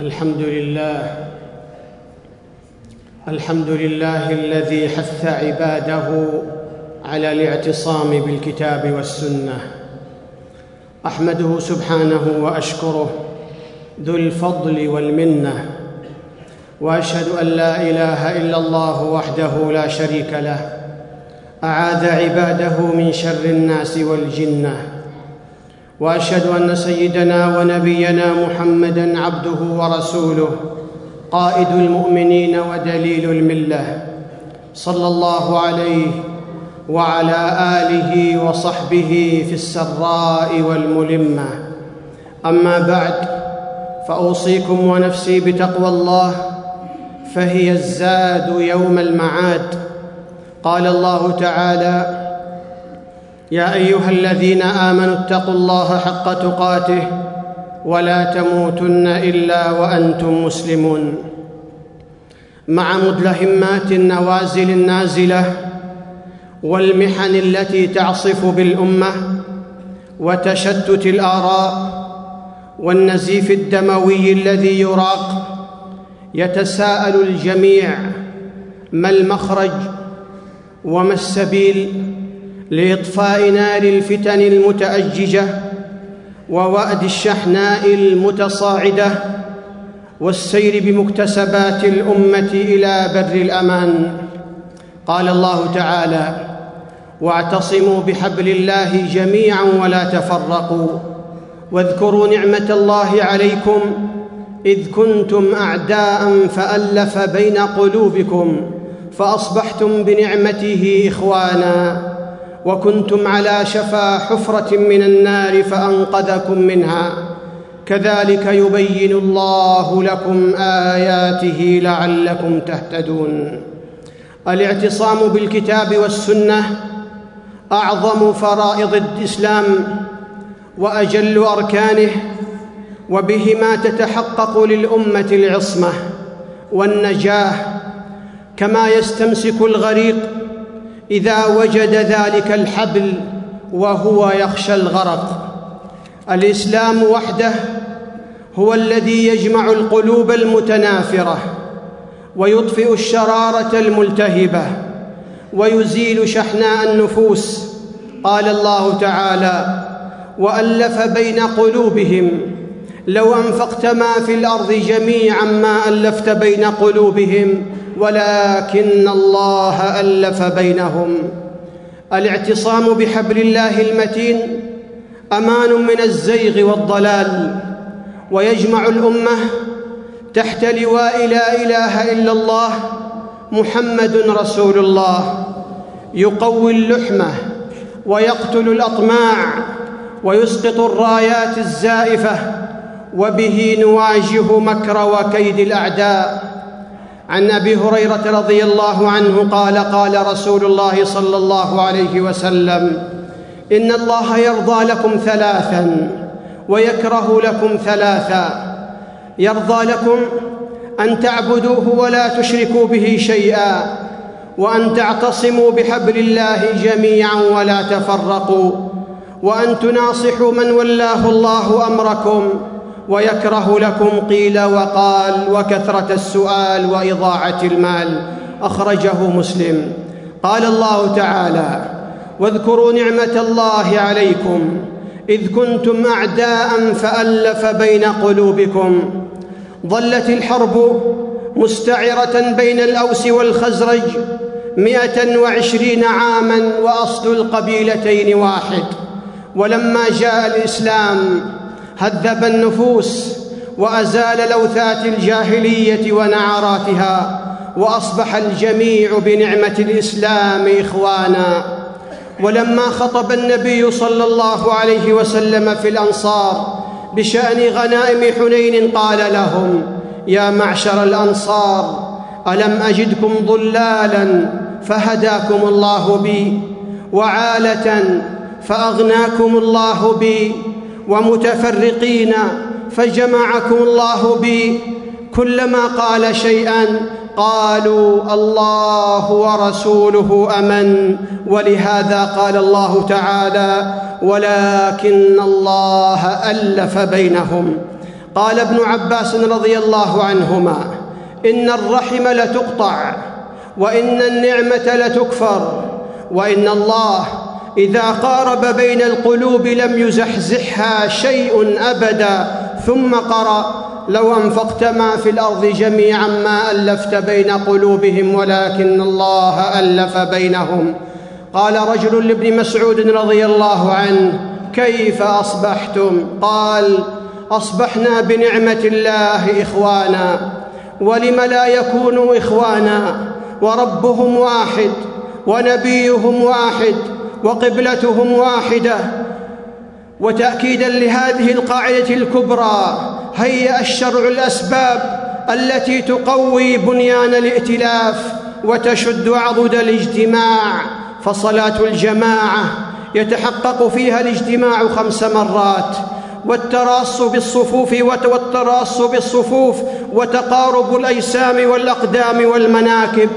الحمد لله الحمد لله الذي حث عباده على الاعتصام بالكتاب والسنة. أحمده سبحانه وأشكره ذو الفضل والمنة وأشهد أن لا إله إلا الله وحده لا شريك له أعاذ عباده من شر الناس والجنة. وأشهد أن سيدنا ونبينا محمدا عبده ورسوله قائد المؤمنين ودليل الملة. صلى الله عليه وعلى آله وصحبه في السراء والملمة. أما بعد فأوصيكم ونفسي بتقوى الله فهي الزاد يوم المعاد. قال الله تعالى يا أيها الذين آمنوا اتقوا الله حق تقاته ولا تموتن إلا وأنتم مسلمون. مع مدلهمات النوازل النازلة والمحن التي تعصف بالأمة وتشتت الآراء والنزيف الدموي الذي يراق يتساءل الجميع ما المخرج وما السبيل لإطفاء نار الفتن المتاججه ووأد الشحناء المتصاعدة والسير بمكتسبات الأمة إلى بر الأمان. قال الله تعالى واعتصموا بحبل الله جميعا ولا تفرقوا واذكروا نعمة الله عليكم إذ كنتم اعداء فألف بين قلوبكم فأصبحتم بنعمته إخوانا. وكنتم على شفا حفرة من النار فأنقذكم منها. كذلك يبين الله لكم آياته لعلكم تهتدون. الاعتصام بالكتاب والسنة أعظم فرائض الإسلام وأجل أركانه وبهما تتحقق للأمة العصمة والنجاة كما يستمسك الغريق إذا وجد ذلك الحبل وهو يخشى الغرق. الإسلام وحده هو الذي يجمع القلوب المتنافرة ويطفئ الشرارة الملتهبة ويزيل شحناء النفوس. قال الله تعالى وألف بين قلوبهم لو أنفقت ما في الأرض جميعا ما ألفت بين قلوبهم ولكن الله ألف بينهم. الاعتصام بحبل الله المتين أمان من الزيغ والضلال ويجمع الأمة تحت لواء لا إله إلا الله محمد رسول الله. يقوي اللحمة ويقتل الأطماع ويسقط الرايات الزائفة وبه نواجه مكر وكيد الأعداء. عن أبي هريرة رضي الله عنه قال قال رسول الله صلى الله عليه وسلم إن الله يرضى لكم ثلاثا ويكره لكم ثلاثا. يرضى لكم أن تعبدوه ولا تشركوا به شيئا وأن تعتصموا بحبل الله جميعا ولا تفرقوا وأن تناصحوا من ولاه الله أمركم ويكره لكم قيل وقال وكثرة السؤال وإضاعة المال. أخرجه مسلم. قال الله تعالى واذكروا نعمة الله عليكم. إذ كنتم أعداء فألف بين قلوبكم. ظلت الحرب مستعرة بين الأوس والخزرج مائه وعشرين عاما وأصل القبيلتين واحد. ولما جاء الإسلام هذب النفوس وأزال لوثات الجاهلية ونعراتها وأصبح الجميع بنعمة الإسلام إخوانا. ولما خطب النبي صلى الله عليه وسلم في الأنصار بشأن غنائم حنين قال لهم يا معشر الأنصار ألم أجدكم ضلالا فهداكم الله بي وعاله فأغناكم الله بي ومتفرقين فجمعكم الله بي كلما قال شيئا قالوا الله ورسوله آمن ولهذا قال الله تعالى ولكن الله ألف بينهم قال ابن عباس رضي الله عنهما إن الرحم لتقطع وإن النعمة لتكفر وإن الله إذا قارب بين القلوب لم يزحزحها شيء أبدا ثم قرأ لو أنفقت ما في الأرض جميعا ما ألفت بين قلوبهم ولكن الله ألف بينهم. قال رجل لابن مسعود رضي الله عنه كيف أصبحتم؟ قال أصبحنا بنعمة الله إخوانا ولم لا يكونوا إخوانا وربهم واحد ونبيهم واحد وقبلتهم واحدة. وتأكيدا لهذه القاعدة الكبرى هيا الشرع الأسباب التي تقوي بنيان الائتلاف وتشد عضد الاجتماع. فصلاة الجماعة يتحقق فيها الاجتماع خمس مرات. والتراص بالصفوف والتراص بالصفوف وتقارب الأجسام والأقدام والمناكب.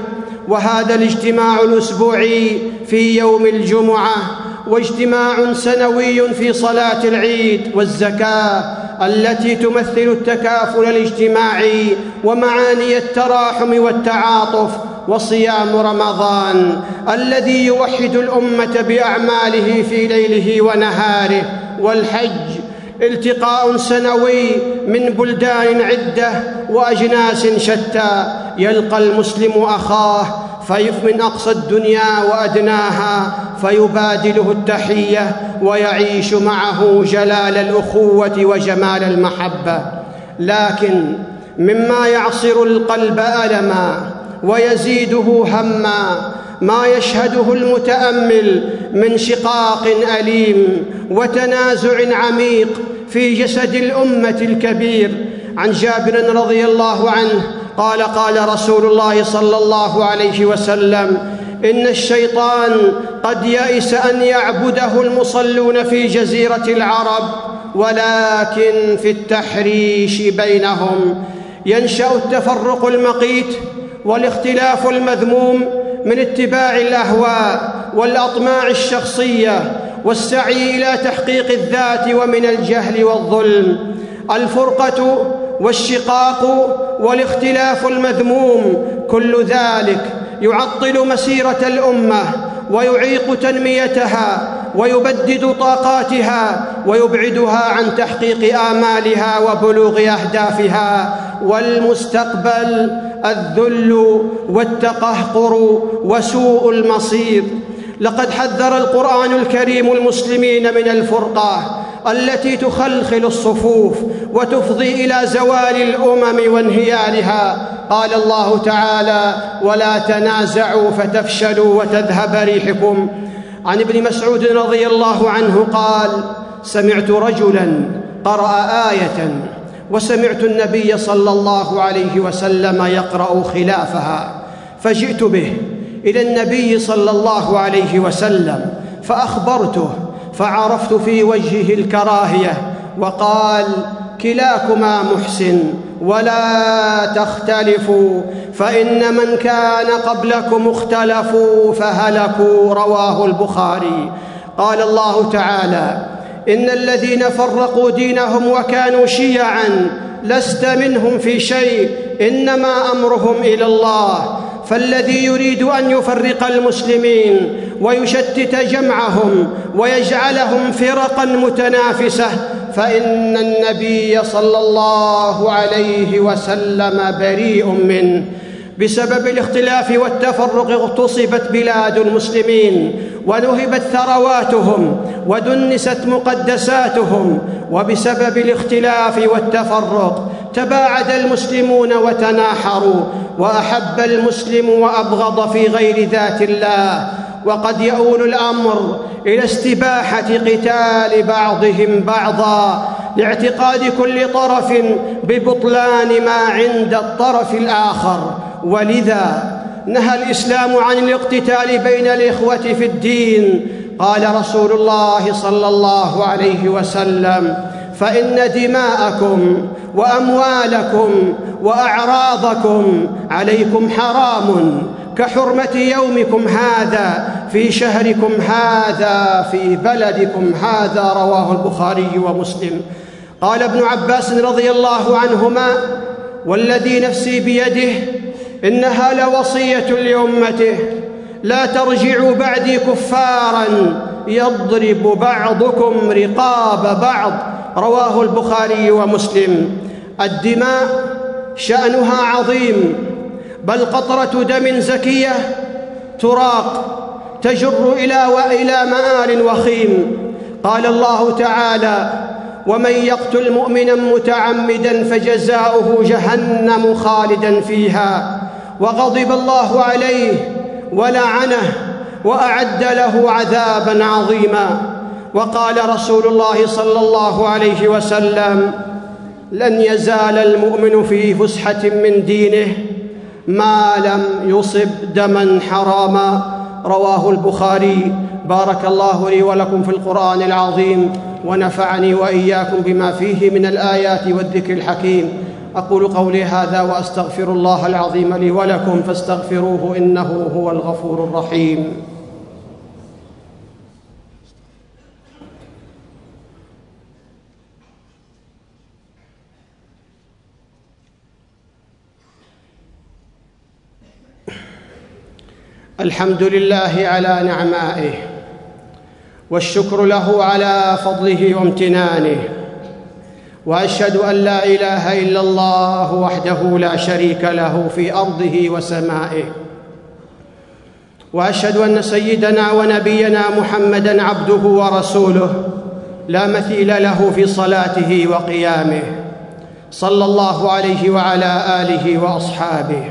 وهذا الاجتماع الأسبوعي في يوم الجمعة واجتماع سنوي في صلاة العيد والزكاة التي تمثل التكافل الاجتماعي ومعاني التراحم والتعاطف وصيام رمضان الذي يوحد الأمة بأعماله في ليله ونهاره والحج التقاء سنوي من بلدان عدة وأجناس شتى. يلقى المسلم أخاه فيف من أقصى الدنيا وأدناها فيبادله التحية ويعيش معه جلال الأخوة وجمال المحبة. لكن مما يعصر القلب ألما ويزيده هما ما يشهده المتأمل من شقاق أليم وتنازع عميق في جسد الأمة الكبير. عن جابر رضي الله عنه قال قال رسول الله صلى الله عليه وسلم إن الشيطان قد يئس أن يعبده المصلون في جزيرة العرب ولكن في التحريش بينهم. ينشأ التفرق المقيت والاختلاف المذموم من اتباع الأهواء والأطماع الشخصية والسعي إلى تحقيق الذات ومن الجهل والظلم. الفرقة والشقاق والاختلاف المذموم كل ذلك يعطل مسيرة الأمة ويعيق تنميتها ويبدد طاقاتها ويبعدها عن تحقيق آمالها وبلوغ أهدافها. والمستقبل الذل والتقهقر وسوء المصير. لقد حذر القرآن الكريم المسلمين من الفرقه التي تخلخل الصفوف وتفضي إلى زوال الأمم وانهيارها قال الله تعالى ولا تنازعوا فتفشلوا وتذهب ريحكم عن ابن مسعود رضي الله عنه قال سمعت رجلا قرأ آية وسمعت النبي صلى الله عليه وسلم يقرأ خلافها فجئت به إلى النبي صلى الله عليه وسلم فأخبرته فعرفت في وجهه الكراهية وقال كلاكما محسن ولا تختلفوا فإن من كان قبلكم اختلفوا فهلكوا رواه البخاري. قال الله تعالى إن الذين فرقوا دينهم وكانوا شيعا لست منهم في شيء إنما أمرهم إلى الله. فالذي يريد أن يفرق المسلمين ويشتت جمعهم ويجعلهم فرقا متنافسة فإن النبي صلى الله عليه وسلم بريء منه بسبب الاختلاف والتفرق اغتصبت بلاد المسلمين ونهبت ثرواتهم ودنست مقدساتهم وبسبب الاختلاف والتفرق تباعد المسلمون وتناحروا وأحب المسلم وأبغض في غير ذات الله وقد يؤول الأمر إلى استباحة قتال بعضهم بعضا لاعتقاد كل طرف ببطلان ما عند الطرف الآخر. ولذا نهى الإسلام عن الاقتتال بين الإخوة في الدين. قال رسول الله صلى الله عليه وسلم فإن دماءكم وأموالكم وأعراضكم عليكم حرام. كحرمة يومكم هذا في شهركم هذا في بلدكم هذا رواه البخاري ومسلم. قال ابن عباس رضي الله عنهما والذي نفسي بيده إنها لوصية لأمته لا ترجعوا بعدي كفارا يضرب بعضكم رقاب بعض. رواه البخاري ومسلم. الدماء شأنها عظيم بل قطرة دم زكية تراق تجر إلى والى مآل وخيم. قال الله تعالى ومن يقتل مؤمنا متعمدا فجزاؤه جهنم خالدا فيها وغضب الله عليه ولعنه وأعد له عذابا عظيما. وقال رسول الله صلى الله عليه وسلم لن يزال المؤمن في فسحة من دينه ما لم يصب دما حراما. رواه البخاري. بارك الله لي ولكم في القرآن العظيم ونفعني وإياكم بما فيه من الآيات والذكر الحكيم. أقول قولي هذا وأستغفر الله العظيم لي ولكم فاستغفروه إنه هو الغفور الرحيم. الحمد لله على نعمائه والشكر له على فضله وامتنانه وأشهد أن لا إله إلا الله وحده لا شريك له في أرضه وسمائه وأشهد أن سيدنا ونبينا محمدا عبده ورسوله لا مثيل له في صلاته وقيامه صلى الله عليه وعلى آله وأصحابه.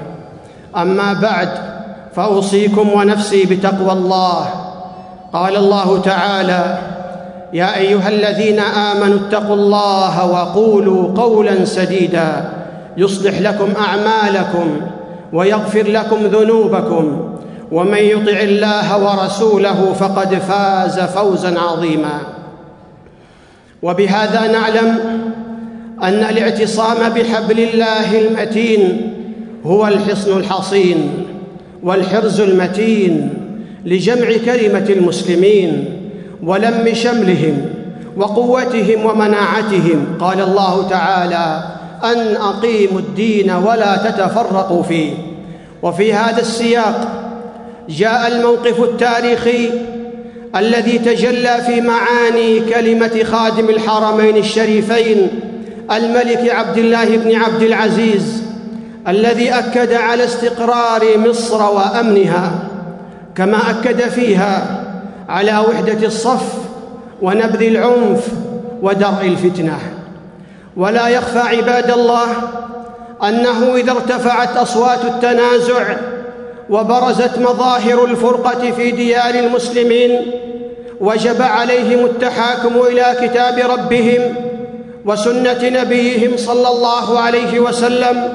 أما بعد فأوصيكم ونفسي بتقوى الله. قال الله تعالى يا أيها الذين آمنوا اتقوا الله وقولوا قولا سديدا. يصلح لكم أعمالكم ويغفر لكم ذنوبكم. ومن يطع الله ورسوله فقد فاز فوزا عظيما. وبهذا نعلم أن الاعتصام بحبل الله المتين هو الحصن الحصين. والحرز المتين لجمع كلمة المسلمين ولم شملهم وقوتهم ومناعتهم. قال الله تعالى أن أقيموا الدين ولا تتفرقوا فيه. وفي هذا السياق جاء الموقف التاريخي الذي تجلى في معاني كلمة خادم الحرمين الشريفين الملك عبد الله بن عبد العزيز الذي أكد على استقرار مصر وأمنها كما أكد فيها على وحدة الصف ونبذ العنف ودرء الفتنة. ولا يخفى عباد الله أنه إذا ارتفعت أصوات التنازع وبرزت مظاهر الفرقة في ديار المسلمين وجب عليهم التحاكم إلى كتاب ربهم وسنة نبيهم صلى الله عليه وسلم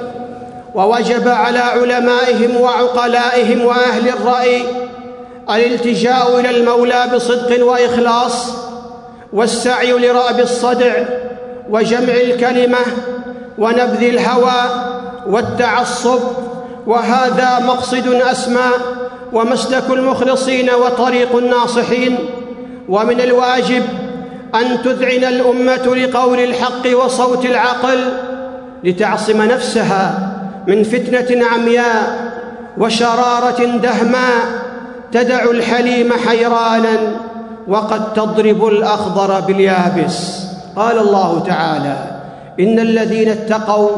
ووجب على علمائهم وعقلائهم وأهل الرأي الالتجاء إلى المولى بصدق وإخلاص والسعي لرأب الصدع وجمع الكلمة ونبذ الهوى والتعصب وهذا مقصد أسمى ومسلك المخلصين وطريق الناصحين ومن الواجب أن تذعن الأمة لقول الحق وصوت العقل لتعصم نفسها من فتنة عمياء وشرارة دهماء تدع الحليم حيرانا وقد تضرب الأخضر باليابس. قال الله تعالى إن الذين اتقوا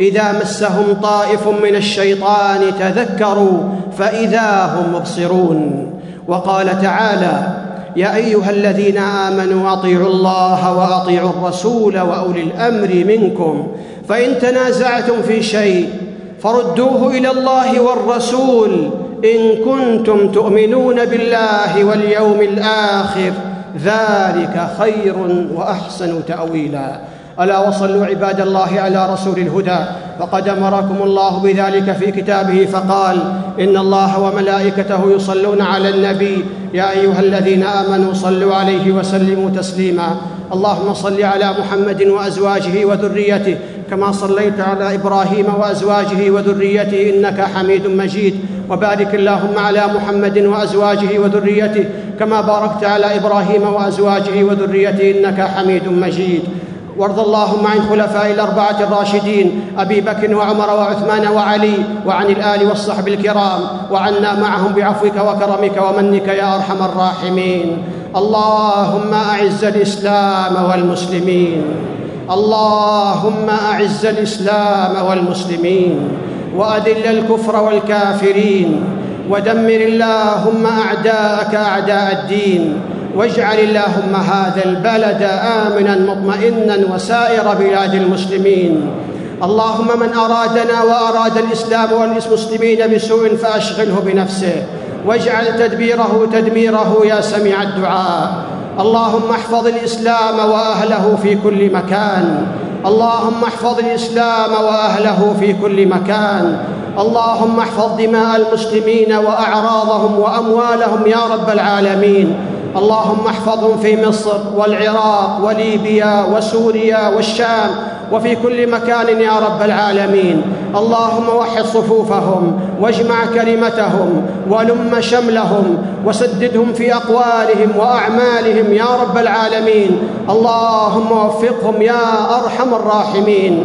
إذا مسهم طائف من الشيطان تذكروا فإذا هم مبصرون. وقال تعالى يا أيها الذين آمنوا أطيعوا الله وأطيعوا الرسول وأولي الأمر منكم فإن تنازعتم في شيء فردوه إلى الله والرسول إن كنتم تؤمنون بالله واليوم الآخر ذلك خير وأحسن تأويلا. ألا وصلوا عباد الله على رسول الهدى. فقد أمركم الله بذلك في كتابه فقال إن الله وملائكته يصلون على النبي. يا أيها الذين آمنوا صلوا عليه وسلموا تسليما. اللهم صل على محمد وأزواجه وذريته كما صليت على إبراهيم وأزواجه وذريته إنك حميد مجيد. وبارك اللهم على محمد وأزواجه وذريته كما باركت على إبراهيم وأزواجه وذريته إنك حميد مجيد. وارض اللهم عن خلفاء الأربعة الراشدين أبي بكر وعمر وعثمان وعلي وعن الآل والصحب الكرام وعنا معهم بعفوك وكرمك ومنك يا أرحم الراحمين. اللهم أعز الإسلام والمسلمين. اللهم أعز الإسلام والمسلمين وأذل الكفر والكافرين ودمر اللهم أعداءك أعداء الدين واجعل اللهم هذا البلد آمنا مطمئنا وسائر بلاد المسلمين. اللهم من أرادنا وأراد الإسلام والمسلمين بسوء فأشغله بنفسه واجعل تدبيره تدميره يا سميع الدعاء. اللهم احفظ الإسلام وأهله في كل مكان. اللهم احفظ الإسلام وأهله في كل مكان. اللهم احفظ دماء المسلمين وأعراضهم وأموالهم يا رب العالمين. اللهم احفظهم في مصر والعراق وليبيا وسوريا والشام وفي كل مكان يا رب العالمين. اللهم وحد صفوفهم واجمع كلمتهم ولم شملهم وسددهم في أقوالهم وأعمالهم يا رب العالمين. اللهم وفقهم يا أرحم الراحمين.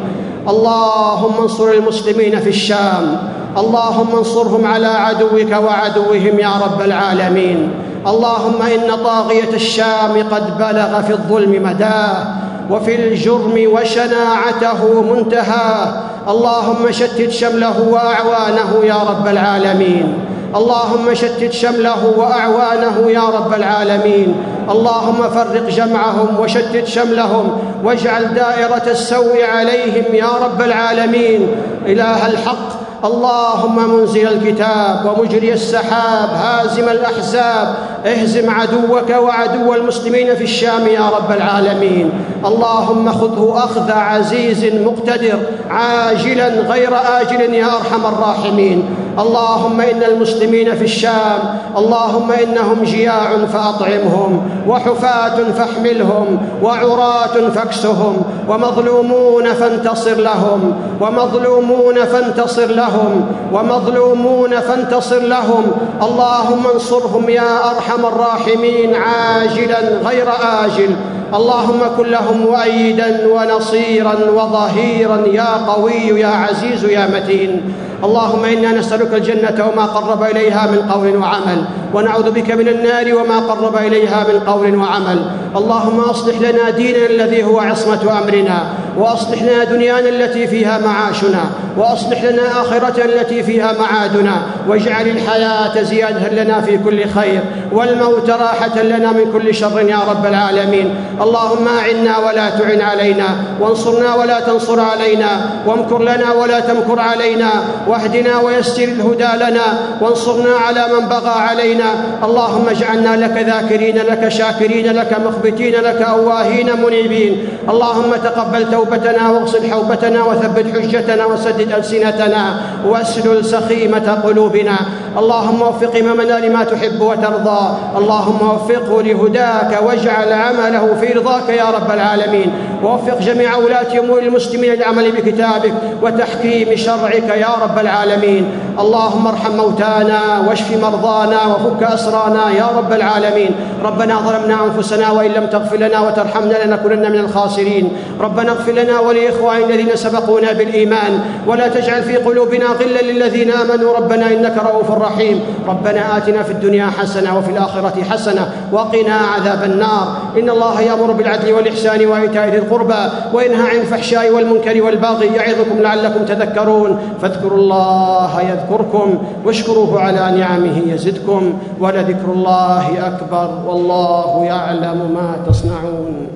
اللهم انصر المسلمين في الشام. اللهم انصرهم على عدوك وعدوهم يا رب العالمين. اللهم إن طاغية الشام قد بلغ في الظلم مداه وفي الجرم وشناعته منتهاه. اللهم شتت شمله وأعوانه يا رب العالمين. اللهم شتت شمله وأعوانه يا رب العالمين. اللهم فرق جمعهم وشتت شملهم واجعل دائرة السوء عليهم يا رب العالمين. إله الحق. اللهم منزل الكتاب ومجري السحاب هازم الأحزاب اهزم عدوك وعدو المسلمين في الشام يا رب العالمين. اللهم خذه أخذ عزيز مقتدر عاجلا غير آجل يا أرحم الراحمين. اللهم إن المسلمين في الشام اللهم إنهم جياع فأطعمهم وحفاة فاحملهم وعراة فاكسهم ومظلومون فانتصر لهم ومظلومون فانتصر لهم ومظلومون فانتصر لهم. اللهم انصرهم يا أرحم الراحمين عاجلا غير آجل. اللهم كن لهم مؤيدا ونصيرا وظهيرا يا قوي يا عزيز يا متين. اللهم إنا نسألك الجنة وما قرب إليها من قول وعمل ونعوذ بك من النار وما قرب إليها من قول وعمل. اللهم أصلح لنا ديننا الذي هو عصمة أمرنا وأصلح لنا دنيانا التي فيها معاشنا وأصلح لنا آخرتنا التي فيها معادنا واجعل الحياة زيادة لنا في كل خير والموت راحة لنا من كل شر يا رب العالمين. اللهم أعنا ولا تعن علينا وانصرنا ولا تنصر علينا وامكر لنا ولا تمكر علينا واهدنا ويسر الهدى لنا وانصرنا على من بغى علينا. اللهم اجعلنا لك ذاكرين لك شاكرين لك مخبتين لك أواهين منيبين. اللهم تقبل توبتنا واغسل حوبتنا وثبت حجتنا وسدد ألسنتنا وأسلل سخيمة قلوبنا. اللهم وفق إمامنا لما تحب وترضى. اللهم وفقه لهداك واجعل عمله في رضاك يا رب العالمين. ووفق جميع ولاة أمور المسلمين للعمل بكتابك وتحكيم شرعك يا رب العالمين. اللهم ارحم موتانا واشف مرضانا وفك أسرانا يا رب العالمين. ربنا ظلمنا أنفسنا وإن لم تغفر لنا وترحمنا لنكونن من الخاسرين. ربنا اغفر لنا ولاخواننا الذين سبقونا بالإيمان. ولا تجعل في قلوبنا غلا للذين آمنوا. ربنا إنك رؤوف رحيم. ربنا آتنا في الدنيا حسنة وفي الآخرة حسنة وقنا عذاب النار. إن الله يأمر بالعدل والإحسان وإيتاء ذي القربى وينهى عن الفحشاء والمنكر والبغي يعظكم لعلكم تذكرون. فاذكروا الله يذكركم واشكروه على نعمه يزدكم ولذكر الله أكبر والله يعلم ما تصنعون.